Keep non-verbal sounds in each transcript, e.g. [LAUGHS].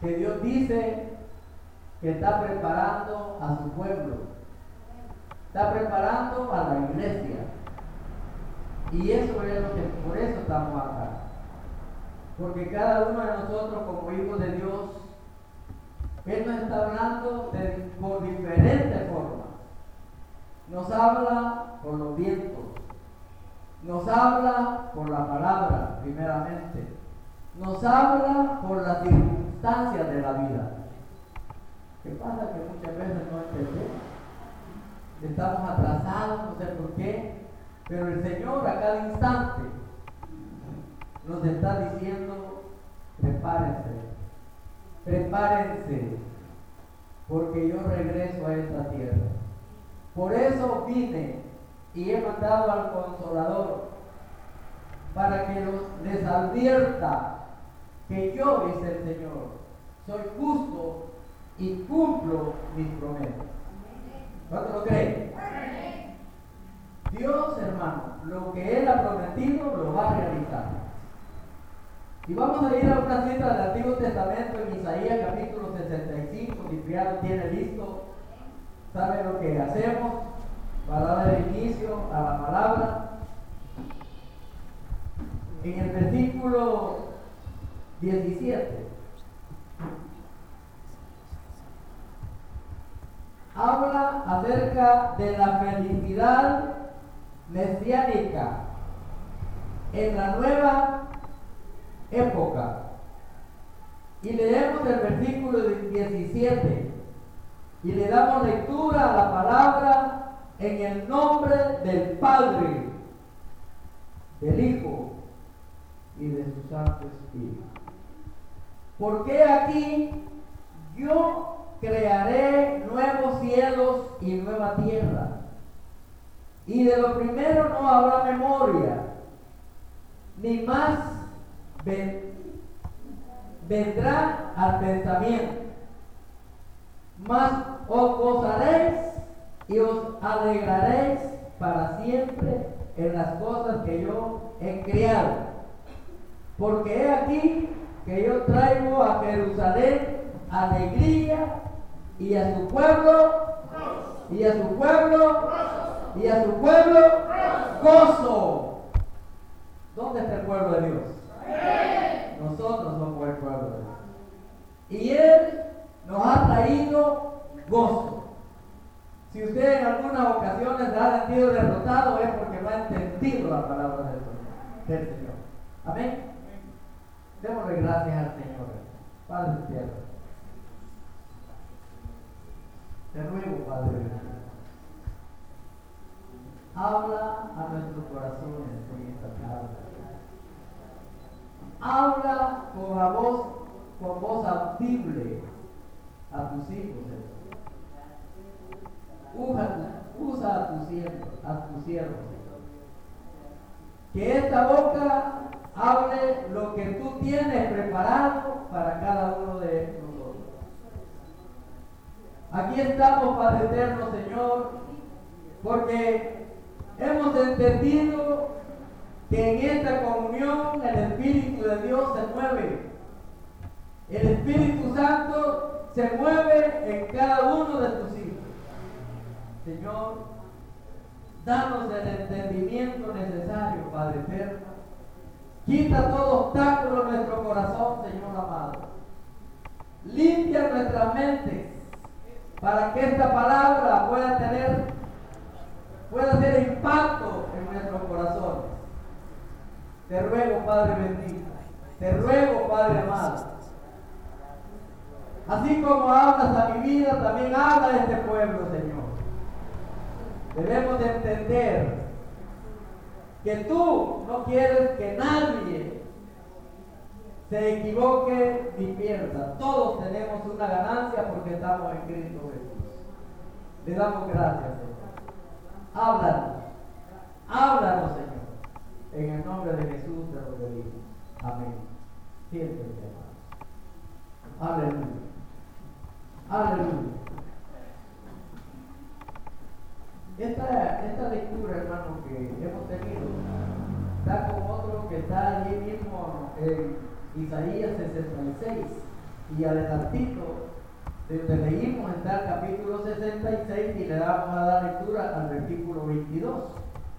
que Dios dice que está preparando a su pueblo, está preparando a la iglesia. Y eso es lo que, por eso estamos acá. Porque cada uno de nosotros como hijos de Dios, Él nos está hablando por diferentes formas. Nos habla por los vientos, nos habla por la palabra, primeramente. Nos habla por las circunstancias de la vida. ¿Qué pasa? Que muchas veces no entendemos. Estamos atrasados, no sé por qué. Pero el Señor a cada instante nos está diciendo, prepárense, prepárense, porque yo regreso a esta tierra. Por eso vine y he mandado al consolador para que les advierta que yo, dice el Señor, soy justo y cumplo mis promesas. ¿Cuánto lo creen? Dios, hermano, lo que Él ha prometido lo va a realizar. Y vamos a ir a una cita del Antiguo Testamento en Isaías capítulo 65, si ya lo tiene listo, sabe lo que hacemos 17. Habla acerca de la felicidad mesiánica en la nueva época. Y leemos el versículo 17 y le damos lectura a la palabra en el nombre del Padre, del Hijo y de su Santo Espíritu. Porque aquí yo crearé nuevos cielos y nueva tierra. Y de lo primero no habrá memoria, ni más vendrá al pensamiento. Mas os gozaréis y os alegraréis para siempre en las cosas que yo he criado. Porque he aquí que yo traigo a Jerusalén alegría y a su pueblo, y a su pueblo, y a su pueblo gozo. ¿Dónde está el pueblo de Dios? Nosotros somos el pueblo de Dios. Y Él nos ha traído gozo. Si usted en algunas ocasiones ha sentido derrotado es porque no ha entendido la palabra del Señor. Amén. Démosle gracias al Señor. Padre cielo. Te ruego, Padre, habla a nuestros corazones en esta tarde. Habla con la voz, con voz audible a tus hijos, Usa, usa a tus siervos, a tus siervos, Que esta boca hable lo que tú tienes preparado para cada uno de nosotros. Aquí estamos, Padre Eterno, Señor, porque hemos entendido que en esta comunión el Espíritu de Dios se mueve. El Espíritu Santo se mueve en cada uno de tus hijos. Señor, danos el entendimiento necesario, Padre Eterno, Quita todo obstáculo en nuestro corazón, Señor amado. Limpia nuestra mente para que esta palabra pueda tener, pueda hacer impacto en nuestros corazones. Te ruego, Padre bendito. Te ruego, Padre amado. Así como hablas a mi vida, también habla a este pueblo, Señor. Debemos de entender que tú no quieres que nadie se equivoque ni pierda. Todos tenemos una ganancia porque estamos en Cristo Jesús. Le damos gracias, Señor. Háblanos. Háblanos, Señor. En el nombre de Jesús te lo pedimos. Amén. Siéntete, hermano. Aleluya. Aleluya. Esta, esta lectura, hermano, que hemos tenido, está con otro que está allí mismo en Isaías 66, y adelantito, desde leímos está el capítulo 66 y le damos a dar lectura al versículo 22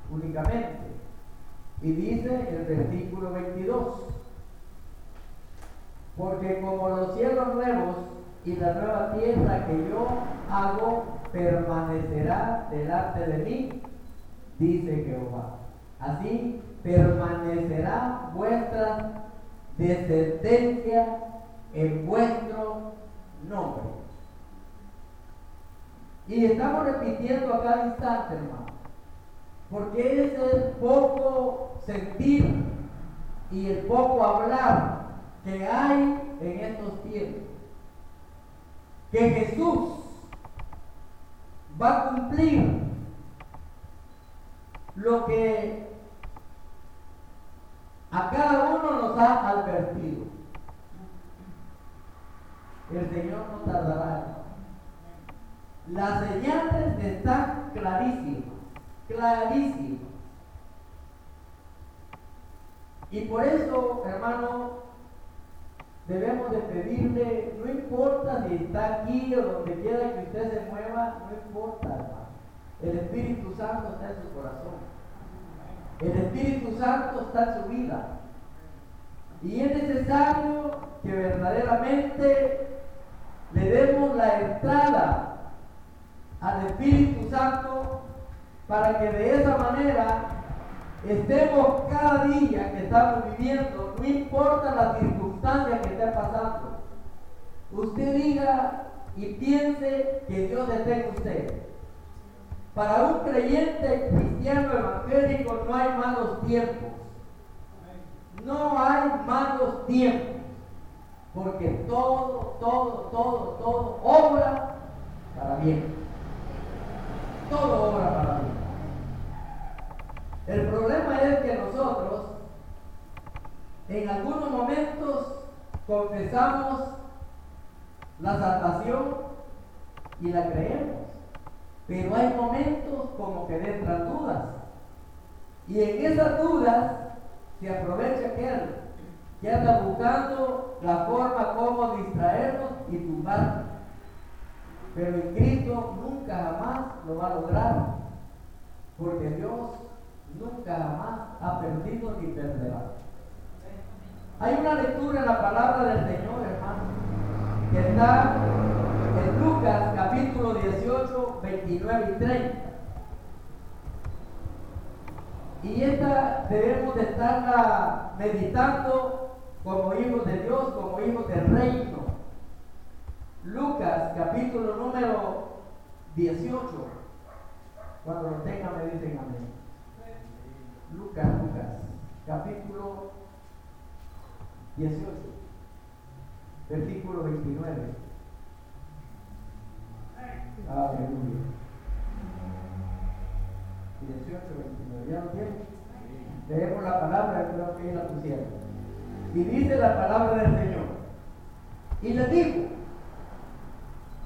únicamente. Y dice el versículo 22, porque como los cielos nuevos y la nueva tierra que yo hago permanecerá delante de mí, dice Jehová. Así permanecerá vuestra descendencia en vuestro nombre. Y estamos repitiendo a cada instante, hermano, porque es el poco sentir y el poco hablar que hay en estos tiempos. Que Jesús va a cumplir lo que a cada uno nos ha advertido. El Señor no tardará. Las señales están clarísimas, clarísimas. Y por eso, hermano, debemos de pedirle, no importa si está aquí o donde quiera que usted se mueva, no importa, hermano. El Espíritu Santo está en su corazón. El Espíritu Santo está en su vida. Y es necesario que verdaderamente le demos la entrada al Espíritu Santo para que de esa manera estemos cada día que estamos viviendo, no importa las circunstancias que esté pasando, usted diga y piense que Dios está en usted. Para un creyente cristiano evangélico no hay malos tiempos. No hay malos tiempos. Porque todo, todo, todo, todo obra para bien. Todo obra para bien. El problema es que nosotros en algunos momentos confesamos la salvación y la creemos. Pero hay momentos como que entran dudas. Y en esas dudas se aprovecha aquel que anda buscando la forma como distraernos y tumbarnos. Pero en Cristo nunca jamás lo va a lograr. Porque Dios nunca jamás ha perdido ni perderá. Hay una lectura en la palabra del Señor, hermano, que está en Lucas capítulo 18, 29 y 30. Y esta debemos de estarla meditando como hijos de Dios, como hijos del reino. Lucas capítulo número 18. Cuando lo tengan me dicen amén. Lucas, Lucas, capítulo 18, versículo 29. Aleluya. 18, 29. ¿Ya lo tienen? Leemos la palabra, creo que la pusieron. Y dice la palabra del Señor. Y le digo,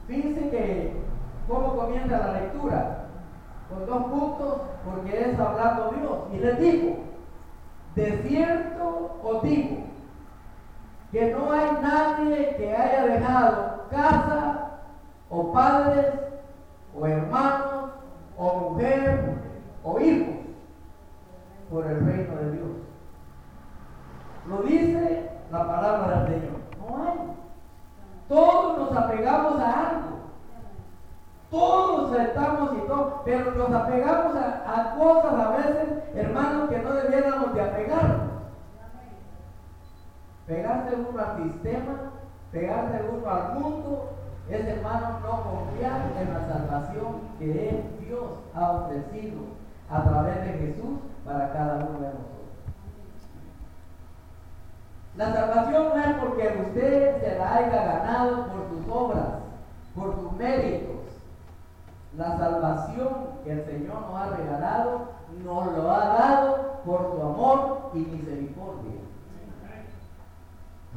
fíjense que cómo comienza la lectura, con dos puntos, porque es hablando Dios. Y le digo, de cierto os digo, que no hay que haya dejado casa o padres, o hermanos, o mujer, o hijos, por el reino de Dios. Lo dice la palabra del Señor. No hay. Todos nos apegamos a algo. Todos estamos y todo, pero nos apegamos a, a cosas a veces, hermanos, que no debiéramos de apegarnos. Pegarse uno al sistema, pegarse uno al mundo, es, hermano, no confiar en la salvación que Él, Dios, ha ofrecido a través de Jesús para cada uno de nosotros. La salvación no es porque usted se la haya ganado por sus obras, por sus méritos. La salvación que el Señor nos ha regalado, nos lo ha dado por su amor y misericordia.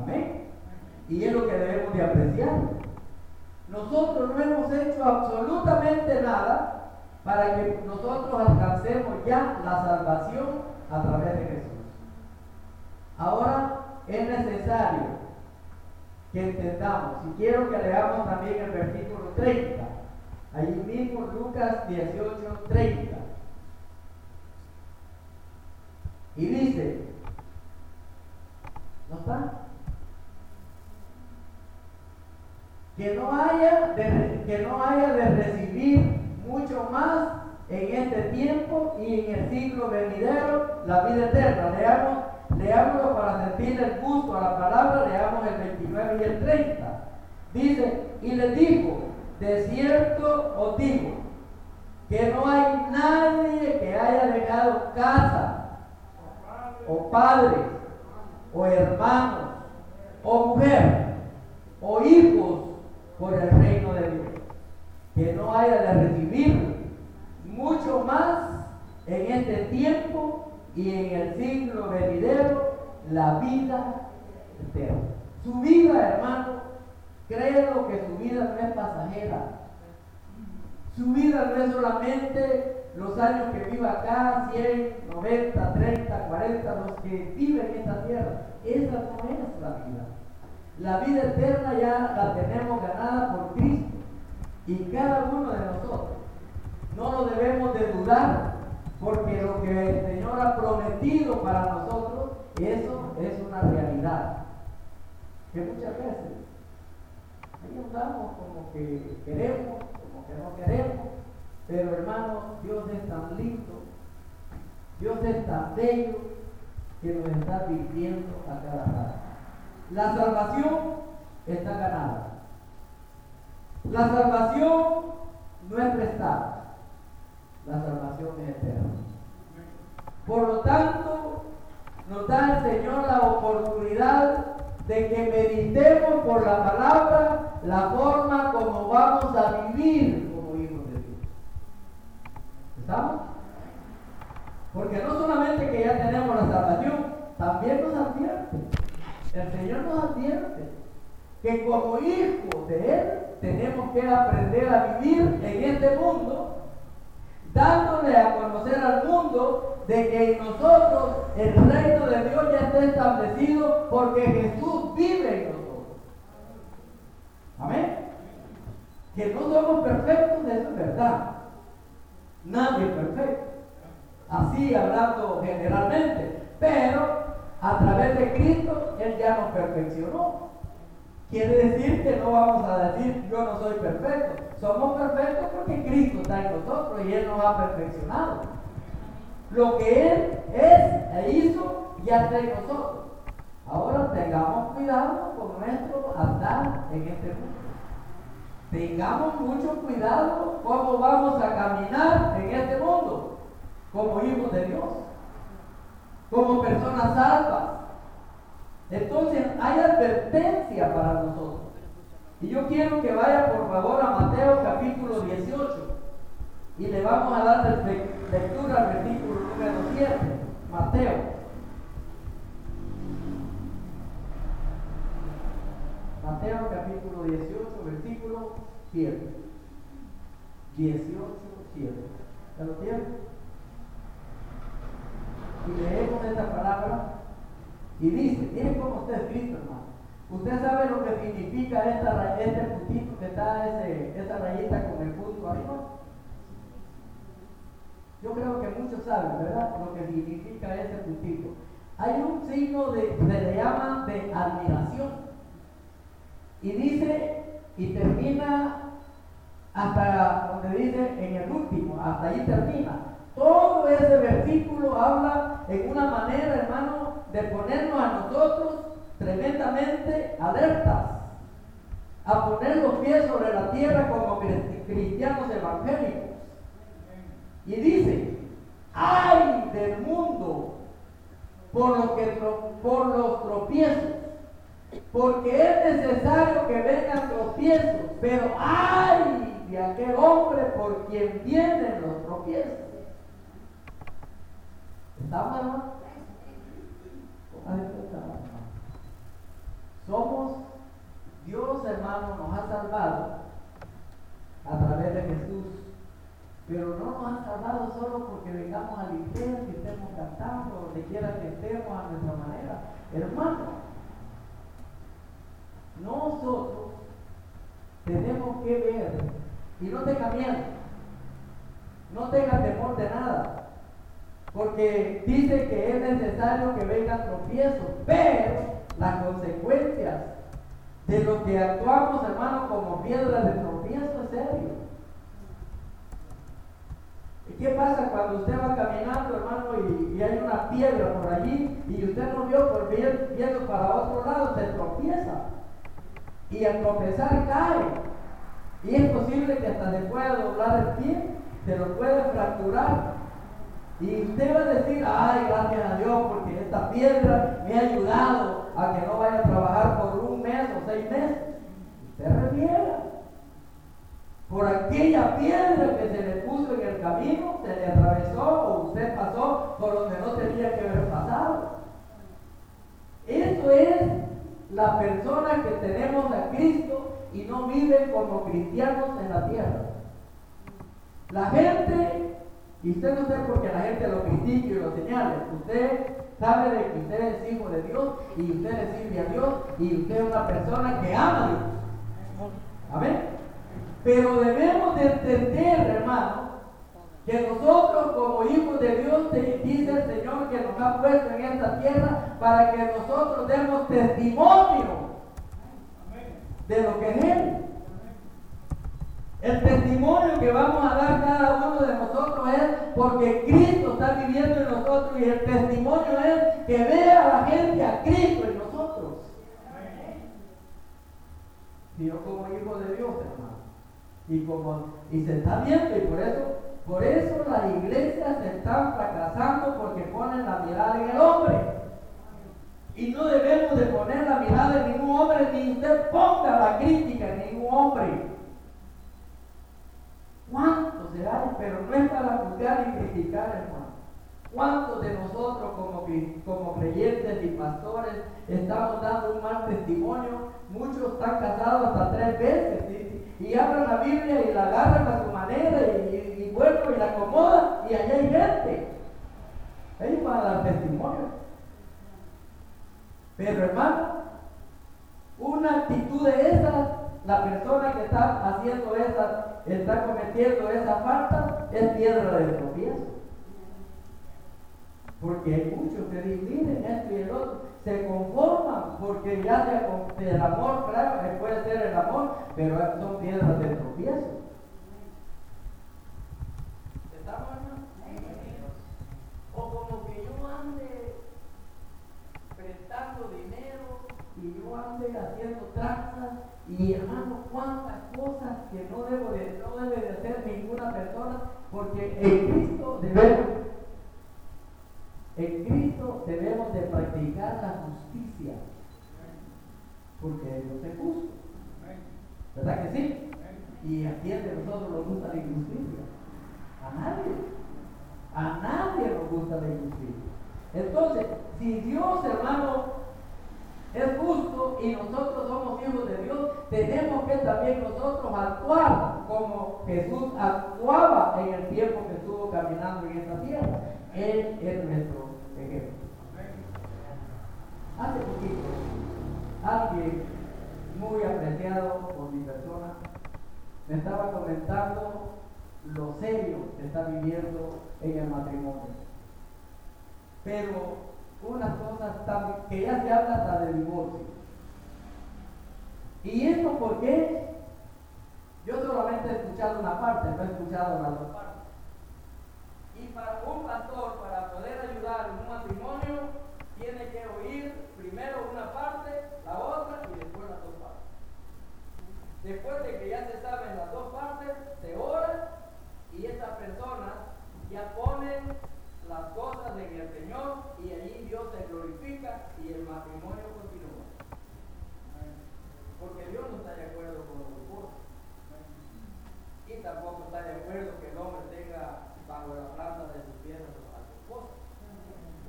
Amén. Y es lo que debemos de apreciar. Nosotros no hemos hecho absolutamente nada para que nosotros alcancemos ya la salvación a través de Jesús. Ahora es necesario que entendamos. Y quiero que leamos también el versículo 30. Ahí mismo Lucas 18, 30. Y dice, ¿no está? Que no haya de, que no haya de recibir mucho más en este tiempo y en el siglo venidero la vida eterna. Leamos, leámoslo para sentir el gusto a la palabra, leamos el 29 y el 30. Dice, y le dijo, de cierto os digo, que no hay nadie que haya dejado casa, o padres, o hermanos, o mujer, o hijos por el reino de Dios, que no haya de recibir mucho más en este tiempo y en el siglo venidero la vida eterna. Su vida, hermano, creo que su vida no es pasajera. Su vida no es solamente los años que viva acá, 100, 90, 30, 40, los que viven en esta tierra. Esa no es la vida. La vida eterna ya la tenemos ganada por Cristo. Y cada uno de nosotros no lo debemos de dudar, porque lo que el Señor ha prometido para nosotros, eso es una realidad. Que muchas veces ahí andamos como que queremos, como que no queremos, pero hermano, Dios es tan lindo, Dios es tan bello que nos está viviendo a cada rato. La salvación está ganada. La salvación no es prestada la salvación es eterna. Por lo tanto, nos da el Señor la oportunidad de que meditemos por la palabra la forma como vamos a vivir como hijos de Dios. ¿Estamos? Porque no solamente que ya tenemos la salvación, también nos advierte. El Señor nos advierte que como hijos de Él tenemos que aprender a vivir en este mundo dándole a conocer al mundo de que en nosotros el reino de Dios ya está establecido porque Jesús vive en nosotros. Amén. Que no somos perfectos, eso es verdad. Nadie es perfecto. Así hablando generalmente. Pero a través de Cristo Él ya nos perfeccionó. Quiere decir que no vamos a decir yo no soy perfecto. Somos perfectos porque Cristo está en nosotros y Él nos ha perfeccionado. Lo que Él es e hizo ya está en nosotros. Ahora tengamos cuidado con nuestro andar en este mundo. Tengamos mucho cuidado cómo vamos a caminar en este mundo como hijos de Dios, como personas salvas, entonces hay advertencia para nosotros. Y yo quiero que vaya por favor a Mateo capítulo 18 y le vamos a dar lectura al versículo número 7. Mateo. Mateo capítulo 18, versículo 7. 18, 7. ¿Ya lo tiene? Leemos esta palabra y dice, miren cómo está escrito, hermano. ¿Usted sabe lo que significa esta, este puntito que está, ese, esa rayita con el punto arriba? Yo creo que muchos saben, ¿verdad? Lo que significa ese puntito. Hay un signo de, se llama de admiración. Y dice, y termina hasta donde dice en el último, hasta ahí termina. Todo ese versículo habla en una manera, hermano, de ponernos a nosotros tremendamente alertas, a poner los pies sobre la tierra como cristianos evangélicos. Y dice, ay del mundo por, lo que, por los tropiezos, porque es necesario que vengan tropiezos, pero ay de aquel hombre por quien vienen los tropiezos. ¿Estamos, hermano? Somos, Dios hermano nos ha salvado a través de Jesús, pero no nos ha salvado solo porque vengamos a la que estemos cantando, donde quiera que estemos a nuestra manera. Hermano, nosotros tenemos que ver y no tenga miedo, no tenga temor de nada, porque dice que es necesario que vengan tropiezos, pero las consecuencias de lo que actuamos, hermano, como piedra de tropiezo es serio. ¿Qué pasa cuando usted va caminando, hermano, y, hay una piedra por allí y usted no vio por bien, viendo para otro lado, se tropieza? Y al tropezar cae. Y es posible que hasta se pueda doblar el pie, se lo puede fracturar. Y usted va a decir, ay, gracias a Dios, porque esta piedra me ha ayudado a que no vaya a trabajar por un mes o seis meses. Usted refiera por aquella piedra que se le puso en el camino, se le atravesó o usted pasó por donde no tenía que haber pasado. Eso es la persona que tenemos a Cristo y no vive como cristianos en la tierra. La gente, y usted no sabe por qué la gente lo critica y lo señala, usted sabe de que usted es hijo de Dios y usted le sirve a Dios y usted es una persona que ama a Dios. Amén. Pero debemos de entender, hermano, que nosotros como hijos de Dios, dice el Señor que nos ha puesto en esta tierra para que nosotros demos testimonio de lo que es Él. El testimonio que vamos a dar cada uno de nosotros es porque Cristo está viviendo en nosotros y el testimonio es que vea a la gente a Cristo en nosotros. Y yo como hijo de Dios, hermano y como y se está viendo y por eso por eso las iglesias se están fracasando porque ponen la mirada en el hombre y no debemos de poner la mirada en ningún hombre ni usted ponga la crítica en ningún hombre ¿cuántos se hay? pero no es para juzgar y criticar hermano ¿Cuántos de nosotros como, como creyentes y pastores estamos dando un mal testimonio? Muchos están casados hasta tres veces y, abren la Biblia y la agarran a su manera y, y, bueno, y la acomodan y allá hay gente. Ellos van a dar testimonio. Pero hermano, una actitud de esa, la persona que está haciendo esa, está cometiendo esa falta, es piedra de tropiezo. Porque hay muchos que dividen esto y el otro, se conforman porque ya el amor, claro, que puede ser el amor, pero son piedras de tropiezo. ¿Estamos O como que yo ande prestando dinero y yo ande haciendo tranzas y hermano, cuántas cosas que no, debo de, no debe de hacer ninguna persona, porque en Cristo debemos en Cristo debemos de practicar la justicia, porque Dios es justo. ¿Verdad que sí? ¿Y a quién de nosotros nos gusta la injusticia? A nadie. A nadie nos gusta la injusticia. Entonces, si Dios, hermano, es justo y nosotros somos hijos de Dios, tenemos que también nosotros actuar como Jesús actuaba en el tiempo que estuvo caminando en esta tierra. Él es nuestro Hace poquito, alguien muy apreciado por mi persona me estaba comentando lo serio que está viviendo en el matrimonio. Pero unas cosas que ya se habla hasta de divorcio. ¿Y esto por qué? Yo solamente he escuchado una parte, no he escuchado las dos partes. Y para un pastor, para poder ayudar en un matrimonio, tiene que oír primero una parte, la otra y después las dos partes. Después de que ya se saben las dos partes, se ora y esas personas ya ponen las cosas en el Señor y allí Dios se glorifica y el matrimonio continúa. Porque Dios no está de acuerdo con los divorcios. Y tampoco está de acuerdo que el hombre tenga bajo la planta de sus pies a su esposa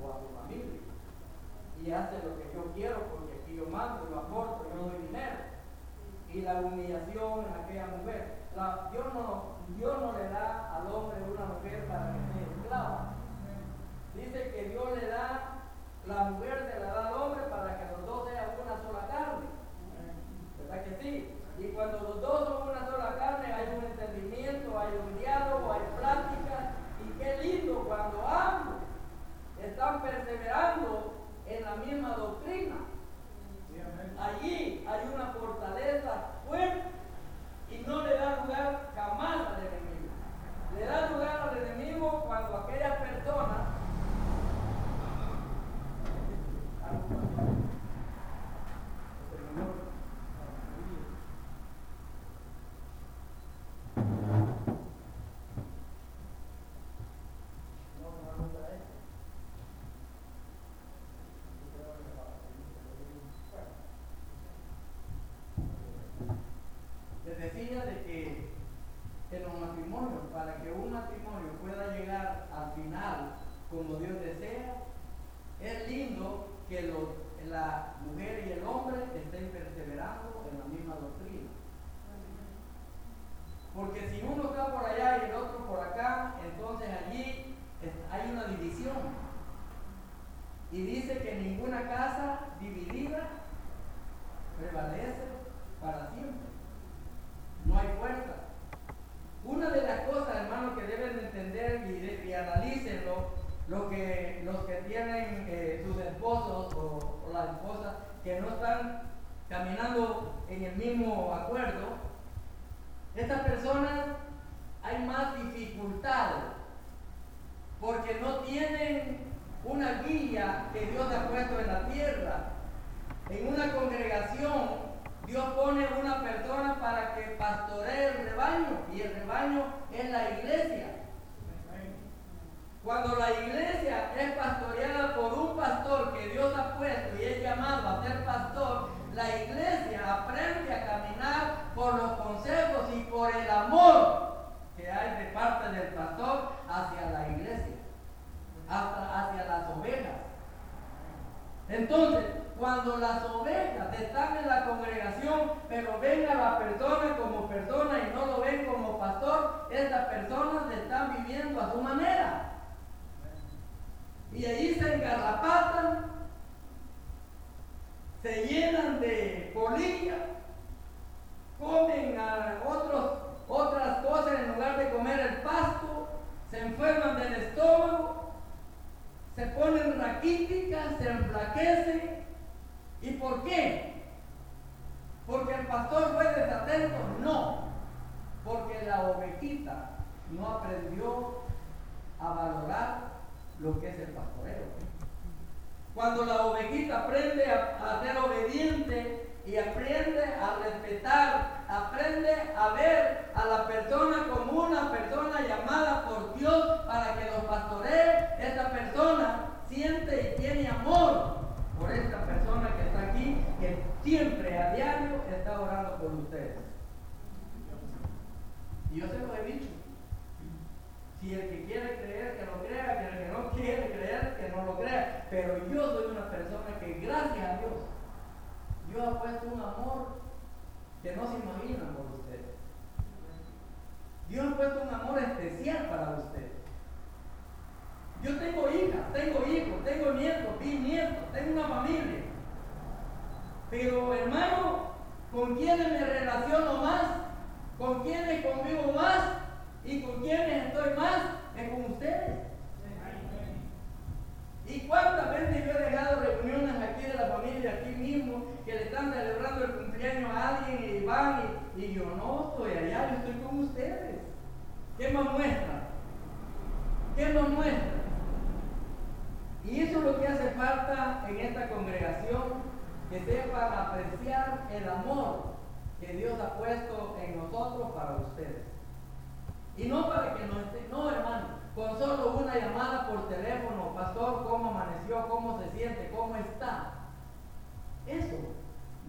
o a su familia. Y hace lo que yo quiero porque aquí yo mando, yo aporto, yo doy dinero. Y la humillación en aquella mujer. Dios, no, Dios no le da al hombre una mujer para que sea esclava. Dice que Dios le da, la mujer se la da al hombre para que los dos sean una sola carne. ¿Verdad que sí? Y cuando los dos son una sola carne, hay un entendimiento, hay un diálogo, hay plática. Y qué lindo cuando ambos están perseverando en la misma doctrina. Allí hay una fortaleza fuerte y no le da lugar jamás al enemigo. Le da lugar al enemigo cuando aquellas personas decía de que en los matrimonios, para que un matrimonio pueda llegar al final como Dios desea, es lindo que la mujer y el hombre estén perseverando en la misma doctrina. Porque si uno está por allá y el otro por acá, entonces allí hay una división. Y dice que ninguna casa dividida prevalece esposas que no están caminando en el mismo acuerdo, estas personas hay más dificultad porque no tienen una guía que Dios ha puesto en la tierra. En una congregación, Dios pone una persona para que pastoree el rebaño y el rebaño es la iglesia. Cuando la iglesia es pastoreada por un pastor que Dios ha puesto y es llamado a ser pastor, la iglesia aprende a caminar por los consejos y por el amor que hay de parte del pastor hacia la iglesia, hasta hacia las ovejas. Entonces, cuando las ovejas están en la congregación, pero ven a la persona como persona y no lo ven como pastor, esas personas le están viviendo a su manera y allí se engarrapatan, se llenan de polilla, comen a otros, otras cosas en lugar de comer el pasto, se enferman del estómago, se ponen raquíticas, se enflaquecen. ¿Y por qué? ¿Porque el pastor fue desatento? No, porque la ovejita no aprendió a valorar lo que es el pastoreo. ¿eh? Cuando la ovejita aprende a ser obediente y aprende a respetar, aprende a ver a la persona como una persona llamada por Dios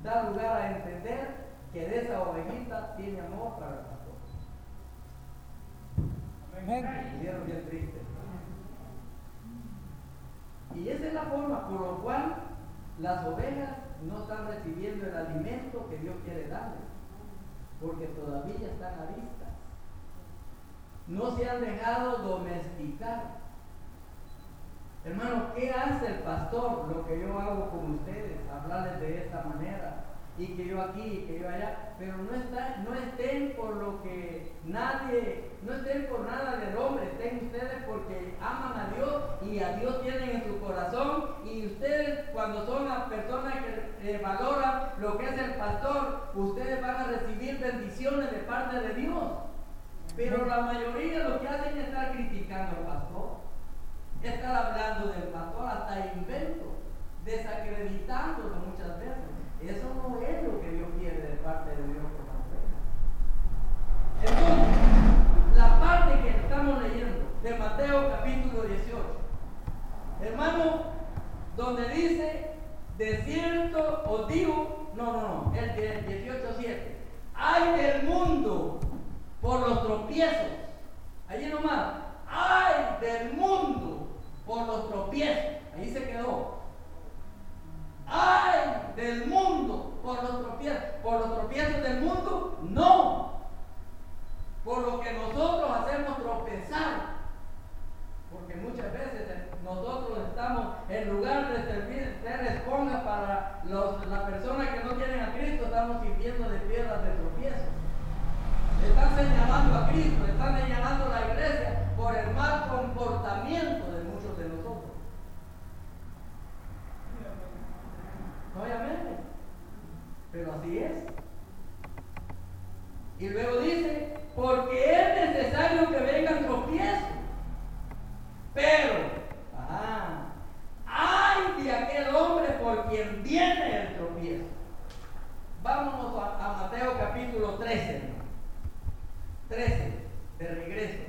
da lugar a entender que de esa ovejita tiene amor para el pastor. Amén. Bien triste. Y esa es la forma por la cual las ovejas no están recibiendo el alimento que Dios quiere darles, porque todavía están a vista. No se han dejado domesticar. Hermano, ¿qué hace el pastor? Lo que yo hago con ustedes, hablarles de esta manera, y que yo aquí, y que yo allá, pero no, está, no estén por lo que nadie, no estén por nada del hombre, estén ustedes porque aman a Dios y a Dios tienen en su corazón, y ustedes cuando son las personas que eh, valoran lo que es el pastor, ustedes van a recibir bendiciones de parte de Dios. Pero la mayoría lo que hacen es estar criticando al pastor estar hablando del pastor, hasta invento, desacreditándolo muchas veces. Eso no es lo que Dios quiere de parte de Dios como Entonces, la parte que estamos leyendo de Mateo capítulo 18, hermano, donde dice, de cierto os digo, no, no, no, el de 18.7, hay del mundo por los tropiezos, allí nomás, hay del mundo por los tropiezos, ahí se quedó, ¡Ay! Del mundo, por los tropiezos. ¿Por los tropiezos del mundo? No. Por lo que nosotros hacemos tropezar. Porque muchas veces nosotros estamos, en lugar de servir, ser esponjas para las personas que no tienen a Cristo, estamos sirviendo de piedras de tropiezo. Están señalando a Cristo, están señalando a la iglesia por el mal comportamiento de muchos de nosotros. Obviamente. Pero así es. Y luego dice, porque es necesario que vengan tropiezos. Pero, ah, hay de aquel hombre por quien viene el tropiezo. Vámonos a, a Mateo capítulo 13. 13, de regreso.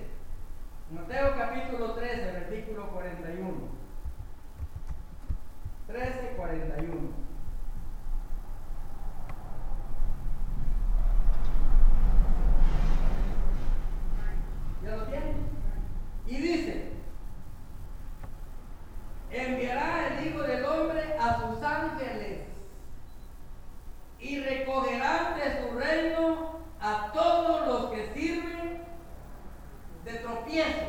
Mateo capítulo 13, versículo 41. 13, 41. ¿Ya lo tienen? Y dice, enviará el A sus ángeles y recogerán de su reino a todos los que sirven de tropiezo.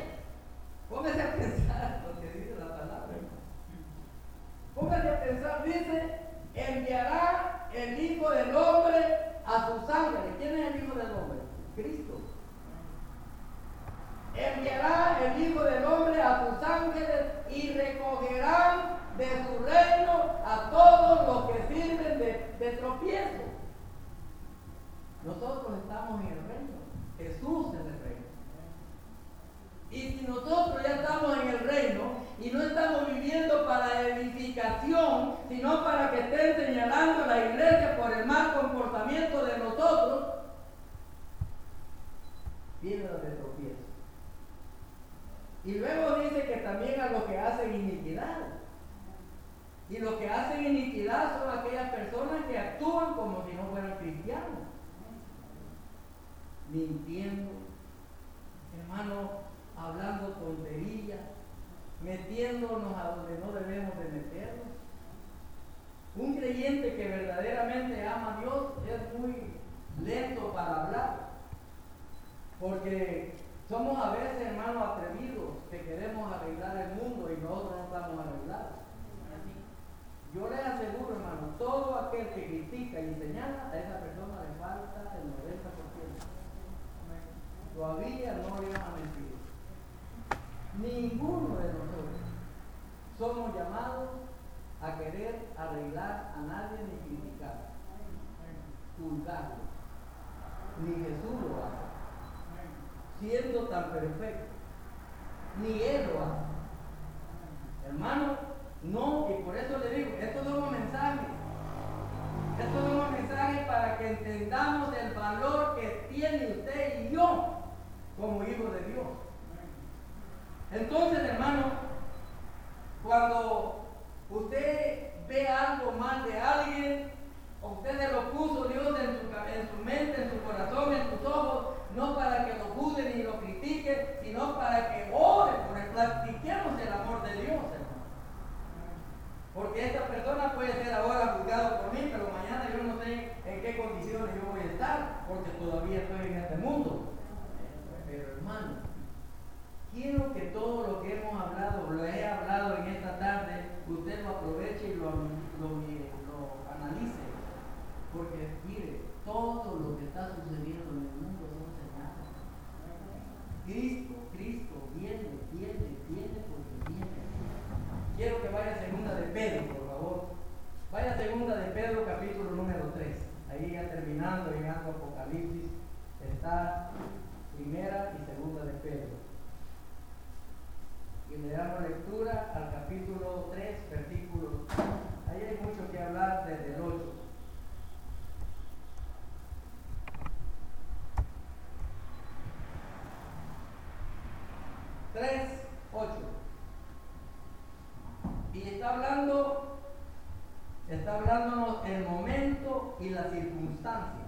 Póngase a pensar [LAUGHS] lo que dice la palabra. Póngase a pensar, dice, enviará el Hijo del Hombre a sus ángeles. ¿Quién es el Hijo del Hombre? Cristo enviará el Hijo del Hombre a sus ángeles y recogerán de su reino a todos los que sirven de, tropiezo. Nosotros estamos en el reino, Jesús es el reino. Y si nosotros ya estamos en el reino y no estamos viviendo para edificación, sino para que estén señalando a la iglesia por el mal comportamiento de nosotros, viene de tropiezo. Y luego dice que también a los que hacen iniquidad. Y los que hacen iniquidad son aquellas personas que actúan como si no fueran cristianos. Mintiendo, hermano, hablando tonterías, metiéndonos a donde no debemos de meternos. Un creyente que verdaderamente ama a Dios es muy lento para hablar, porque somos a veces, hermanos, atrevidos que queremos arreglar el mundo y nosotros no estamos arreglados. Yo les aseguro, hermano, todo aquel que critica y señala, a esa persona le falta el 90%. Todavía no le van a mentir. Ninguno de nosotros somos llamados a querer arreglar a nadie ni criticar, juzgarlo. Ni Jesús lo hace siendo tan perfecto. Ni Él lo hace. Hermano, no, y por eso le digo, esto es un mensaje. Esto es un mensaje para que entendamos el valor que tiene usted y yo como hijo de Dios. Entonces, hermano, cuando usted ve algo mal de alguien, usted lo puso Dios en su, en mente, en su corazón, en sus ojos, no para que lo juzgue ni lo critique, sino para que ore por el practiquemos el amor de Dios. Porque esta persona puede ser ahora juzgado por mí, pero mañana yo no sé en qué condiciones yo voy a estar, porque todavía estoy en este mundo. Pero hermano, quiero que todo lo que hemos hablado, lo he hablado en esta tarde, usted lo aproveche y lo, lo, analice. Porque mire, todo lo que está sucediendo en el mundo son señales. Cristo viene, viene, viene porque viene. Quiero que vaya a segunda de Pedro, por favor. Vaya a segunda de Pedro, capítulo número 3. Ahí ya terminando, llegando a Apocalipsis, está primera y segunda de Pedro. Y le damos lectura al capítulo 3, versículo. Ahí hay mucho que hablar desde el 8. 3, 8. Y está hablando, está hablándonos el momento y las circunstancias.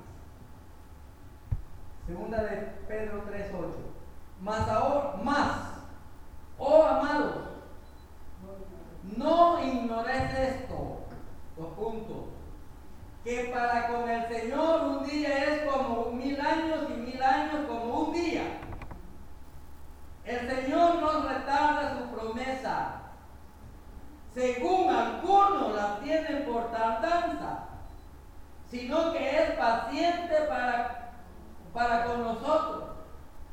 Segunda de Pedro 3, 8. Más ahora, más, oh amados, no ignores esto, dos puntos, que para con el Señor un día es como mil años y mil años como un día. El Señor no retarda su promesa, según algunos la tienen por tardanza, sino que es para, para con nosotros,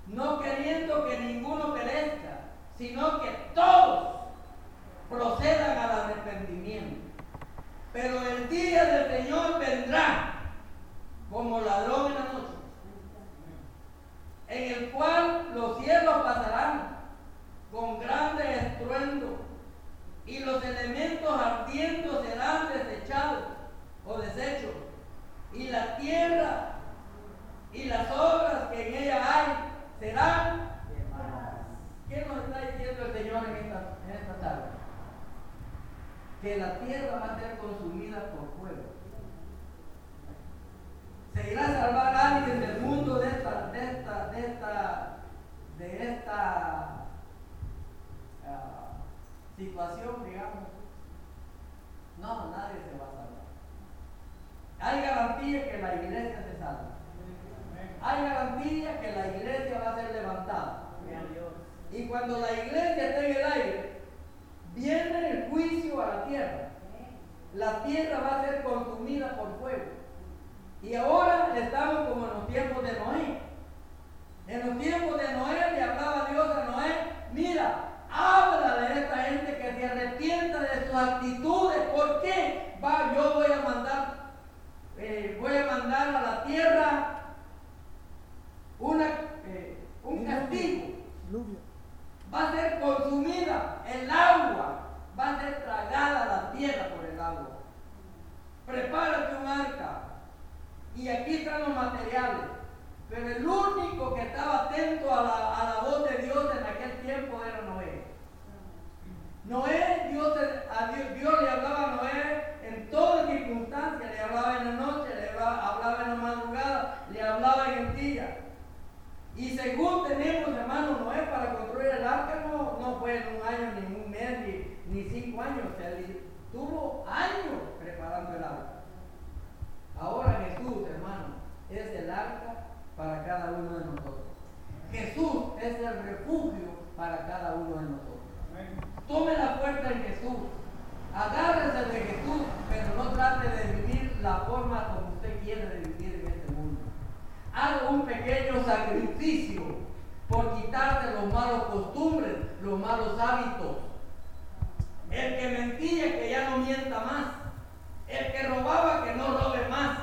no queriendo que ninguno perezca, sino que todos procedan al arrepentimiento. Pero el día del Señor vendrá como ladrón en la noche en el cual los cielos pasarán con grande estruendo y los elementos ardiendo serán desechados o deshechos y la tierra y las obras que en ella hay serán quemadas. ¿Qué nos está diciendo el Señor en esta, en esta tarde? Que la tierra va a ser consumida por fuego se irá a salvar a alguien del mundo de esta, de esta, de esta, de esta uh, situación, digamos. No, nadie se va a salvar. Hay garantía que la iglesia se salva. Hay garantía que la iglesia va a ser levantada. Y cuando la iglesia esté en el aire, viene el juicio a la tierra. La tierra va a ser consumida por fuego. Y ahora estamos como en los tiempos de Noé. En los tiempos de Noé le hablaba Dios a Noé, mira, habla de esta gente que se arrepienta de sus actitudes. ¿Por qué? Va, yo voy a mandar, eh, voy a mandar a la tierra una, eh, un castigo. Va a ser consumida el agua, va a ser tragada la tierra por el agua. Prepárate un arca, y aquí están los materiales. Pero el único que estaba atento a la, a la voz de Dios en aquel tiempo era Noé. Noé, Dios, Dios, Dios, le hablaba a Noé en todas circunstancias, le hablaba en la noche, le hablaba, en la madrugada, le hablaba en el día. Y según tenemos, hermano, Noé para construir el arca no, no fue en un año, ni un mes, ni, ni cinco años, o sea, tuvo años preparando el arca. Ahora Jesús, hermano, es el arca para cada uno de nosotros. Jesús es el refugio para cada uno de nosotros. Tome la fuerza en Jesús. Agárrese de Jesús, pero no trate de vivir la forma como usted quiere de vivir en este mundo. Haga un pequeño sacrificio por quitarse los malos costumbres, los malos hábitos. El que mentía, que ya no mienta más. El que robaba, que no robe más.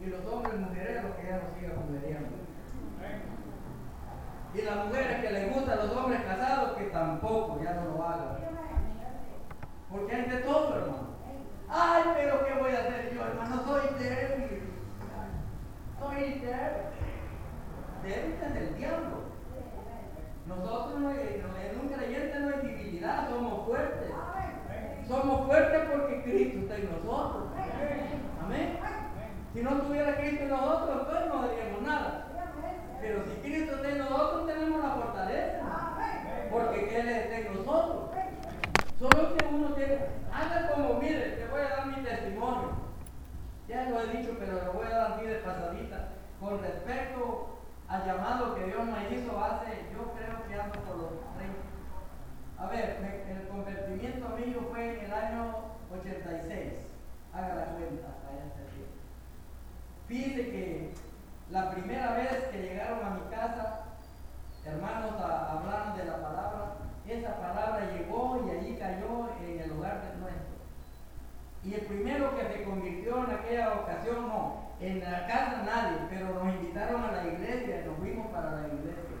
Y los hombres mujeres que ya no sigan mujeriando. Y las mujeres que les gustan los hombres casados, que tampoco ya no lo hagan. Porque hay de todo, hermano. Ay, pero ¿qué voy a hacer yo, hermano? Soy débil. Soy débil. Débil es el diablo. Nosotros no en un creyente no hay debilidad, somos fuertes. Somos fuertes porque Cristo está en nosotros. Amén. Si no tuviera Cristo en nosotros, pues no haríamos nada. Pero si Cristo está en nosotros, tenemos la fortaleza. Porque Él está en nosotros. Solo que uno tiene, haga como, mire, te voy a dar mi testimonio. Ya lo he dicho, pero lo voy a dar así de pasadita. Con respecto al llamado que Dios me hizo hace, yo creo que ando por los 30 a ver, el convertimiento mío fue en el año 86. Haga la cuenta hasta este tiempo. Fíjense que la primera vez que llegaron a mi casa, hermanos hablaron de la palabra, esa palabra llegó y allí cayó en el hogar de nuestro. Y el primero que se convirtió en aquella ocasión, no, en la casa nadie, pero nos invitaron a la iglesia y nos fuimos para la iglesia.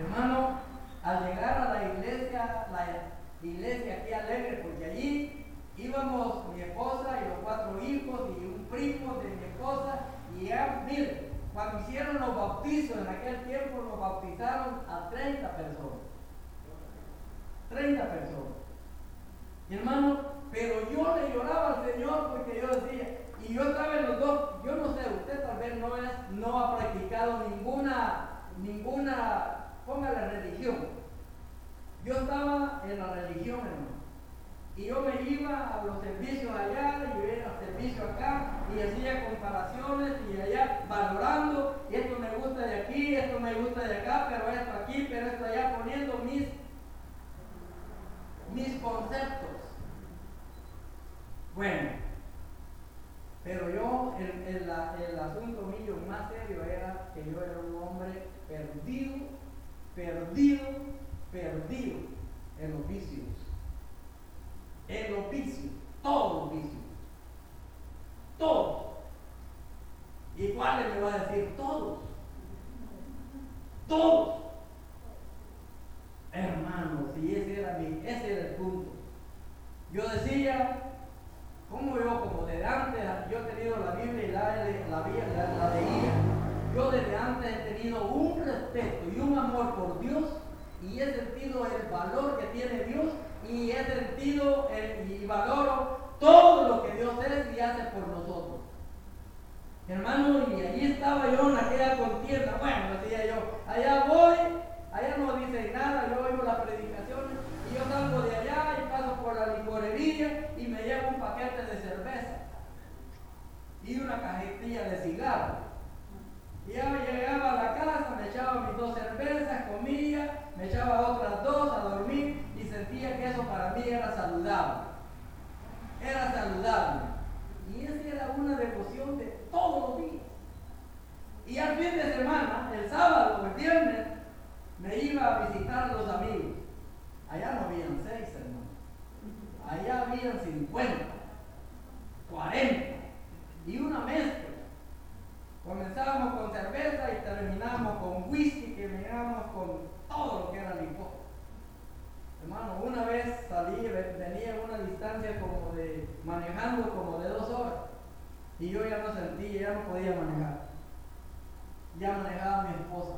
Hermano, al llegar a la iglesia, la iglesia aquí alegre, porque allí íbamos mi esposa y los cuatro hijos y un primo de mi esposa, y ya, mire, cuando hicieron los bautizos en aquel tiempo, nos bautizaron a 30 personas. 30 personas. Y hermano, pero yo le lloraba al Señor porque yo decía, y yo estaba en los dos, yo no sé, usted tal vez no, es, no ha practicado ninguna, ninguna, póngale religión. Yo estaba en la religión, hermano. Y yo me iba a los servicios allá, y yo iba al servicio acá, y hacía comparaciones, y allá valorando, y esto me gusta de aquí, esto me gusta de acá, pero esto aquí, pero esto allá, poniendo mis, mis conceptos. Bueno, pero yo, el, el, el, asunto mío más serio era que yo era un hombre perdido, perdido, perdido en los vicios. En los vicios, todos los vicios. Todos. ¿Y cuáles me va a decir? Todos. Todos. Hermanos, y ese era, mi, ese era el punto. Yo decía, como yo, como desde antes, yo he tenido la Biblia y la, la, la, la leía, yo desde antes he tenido un respeto y un amor por Dios y he sentido el valor que tiene Dios y he sentido y valoro todo lo que Dios es y hace por nosotros. Hermano, y allí estaba yo en aquella contienda. Bueno, decía yo, allá voy, allá no dice nada, yo oigo las predicaciones y yo salgo de allá y paso por la licorería y me llevo un paquete de cerveza y una cajetilla de cigarros. Y ya llegaba a la casa, me echaba mis dos cervezas, comía, me echaba otras dos a dormir y sentía que eso para mí era saludable. Era saludable. Y esa era una devoción de todos los días. Y al fin de semana, el sábado o el viernes, me iba a visitar a los amigos. Allá no habían seis, hermano. Allá habían 50, 40 y una mezcla. Comenzábamos con cerveza y terminamos con whisky, que terminamos con todo lo que era licor. Hermano, una vez salí, venía una distancia como de, manejando como de dos horas. Y yo ya no sentía, ya no podía manejar. Ya manejaba mi esposa.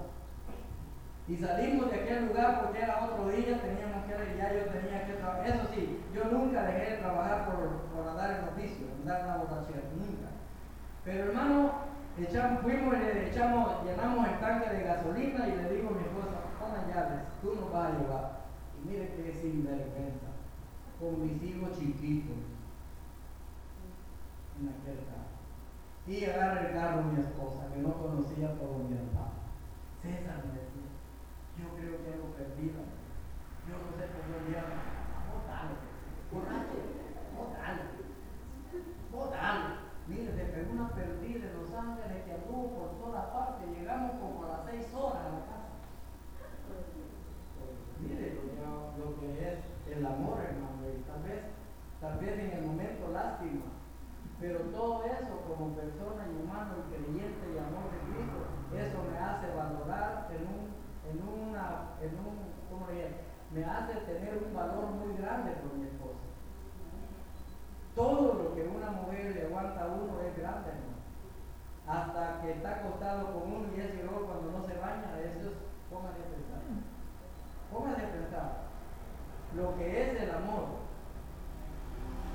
Y salimos de aquel lugar porque era otro día, teníamos que, ya yo tenía que trabajar. Eso sí, yo nunca dejé de trabajar por, por andar en oficio, en la borrachera, nunca. Pero hermano, echamos, fuimos y le echamos, llenamos el tanque de gasolina y le digo a mi esposa, pon las llaves, tú nos vas a llevar. Y mire que sinvergüenza, con mis hijos chiquitos en aquel carro. Y agarra el carro mi esposa, que no conocía por donde andaba. César me creo que algo perdido. Yo no sé por dónde anda. Botalo. Borracho. Botalo. Botalo. Mire, se pegó una perdida en Los Ángeles que anduvo por todas partes. Llegamos como a las seis horas a la casa. Mire lo, lo que es el amor, hermano. Y tal vez, tal vez en el momento lástima. Pero todo eso como persona y humano y creyente y amor de Cristo, eso me hace valorar en un en una, en un, ¿cómo Me hace tener un valor muy grande por mi esposa. Todo lo que una mujer le aguanta a uno es grande, hermano. Hasta que está acostado con uno y ese luego cuando no se baña, eso es, póngase a pensar. Póngase a pensar lo que es el amor.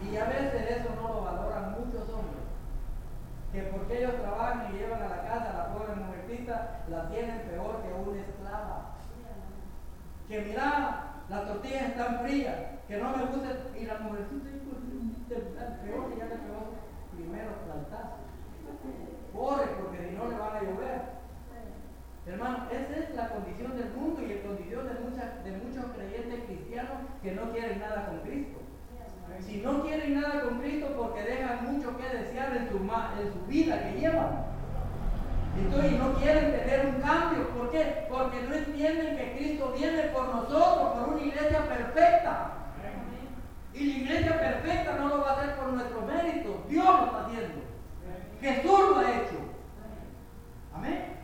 Y a veces eso no lo valoran muchos hombres que porque ellos trabajan y llevan a la casa a la pobre mujercita, la tienen peor que esclava. Que mira, las tortillas están frías, que no me gusta, y la mujercita peor que ya le pegó primero plantazo. Corre, porque si no le van a llover. Hermano, esa es la condición del mundo y la condición de, de muchos creyentes cristianos que no quieren nada con Cristo. Si no quieren nada con Cristo porque dejan mucho que desear en en su vida que llevan. Entonces no quieren tener un cambio. ¿Por qué? Porque no entienden que Cristo viene por nosotros, por una iglesia perfecta. Y la iglesia perfecta no lo va a hacer por nuestro mérito. Dios lo está haciendo. Jesús lo ha hecho. Amén.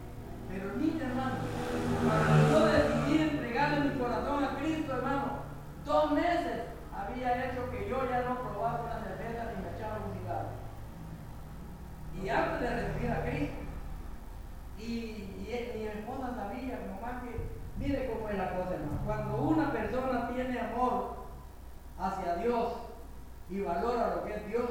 Pero mire, hermano, cuando yo decidí entregarle mi corazón a Cristo, hermano, dos meses había hecho que yo ya no probaba una cerveza ni me echaba un cigarro. Y antes de recibir a Cristo, y, mi esposa sabía, mamá, que mire cómo es la cosa, hermano. Cuando una persona tiene amor hacia Dios y valora lo que es Dios,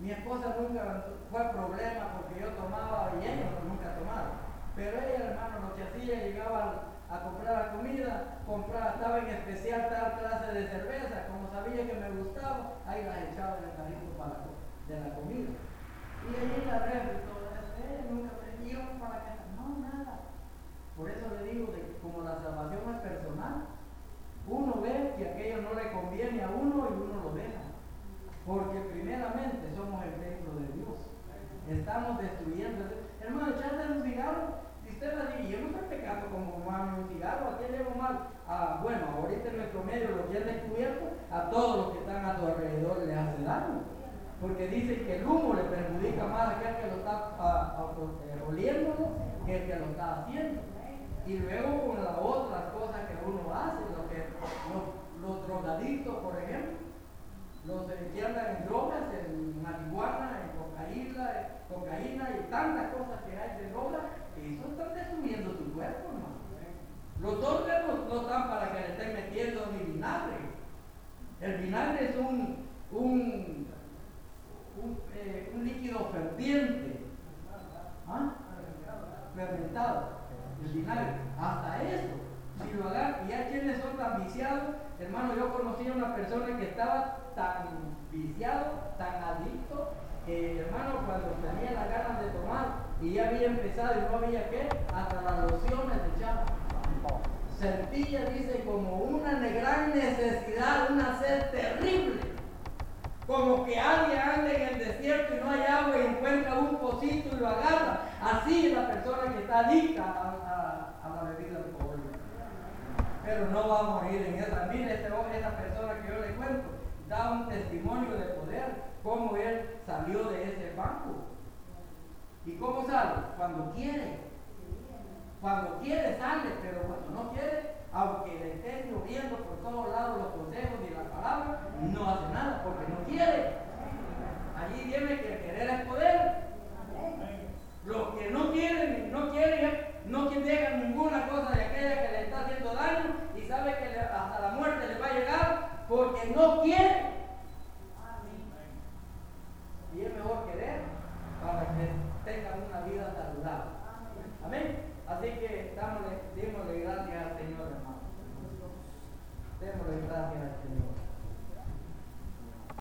mi esposa nunca fue problema porque yo tomaba y ella nunca tomaba. Pero ella, hermano, lo que hacía, llegaba a comprar la comida, compraba, estaba en especial tal clase de cerveza, como sabía que me gustaba, ahí la echaba en el carrito para de la comida. Y ahí la red y todo eso, eh, para que no, nada. Por eso le digo, de, como la salvación es personal, uno ve que aquello no le conviene a uno y uno lo deja. Porque primeramente somos el templo de Dios. Estamos destruyendo. Hermano, echarte un cigarro. Si usted va a yo no estoy pecando como fumar un cigarro, ¿a quién le mal? Ah, bueno, ahorita en nuestro medio lo que han descubierto, a todos los que están a tu alrededor les hace daño. Porque dicen que el humo le perjudica más a aquel que lo está eh, oliéndolo que el que lo está haciendo. Y luego con las otras cosas que uno hace, lo que, los, drogadictos, por ejemplo, los que andan en drogas, en marihuana, en cocaína, cocaína y tantas cosas que hay de drogas, eso está destruyendo tu cuerpo, hermano. Los órganos no están para que le estén metiendo ni vinagre. El vinagre es un, un, un, eh, líquido ferviente, ¿ah? fermentado, el vinagre. Hasta eso, si lo agarran, y hay quienes son tan viciados, hermano, yo conocí a una persona que estaba tan viciado, tan adicto, que hermano, cuando tenía las ganas de tomar y ya había empezado y no había qué, hasta las lociones echaba. Sentía, dice, como una gran necesidad, una sed terrible. Como que alguien anda en el desierto y no hay agua y encuentra un pocito y lo agarra. Así es la persona que está adicta a, la bebida alcohólica. Pero no va a morir en esa. Mire, esta, esta persona que yo le cuento, da un testimonio de poder, cómo él salió de ese banco. ¿Y cómo sale? Cuando quiere. Cuando quiere sale, pero cuando no quiere, aunque le esté lloviendo por todos lados los consejos y las palabras, no hace nada porque no quiere. Allí viene que el querer es poder. Los que no quieren, no quieren, no dejan ninguna cosa de aquella que le está haciendo daño y sabe que hasta la muerte le va a llegar, porque no quiere. Y es mejor querer para que tengan una vida saludable. Amén. Así que démosle, démosle gracias al Señor, hermano. Démosle gracias al Señor.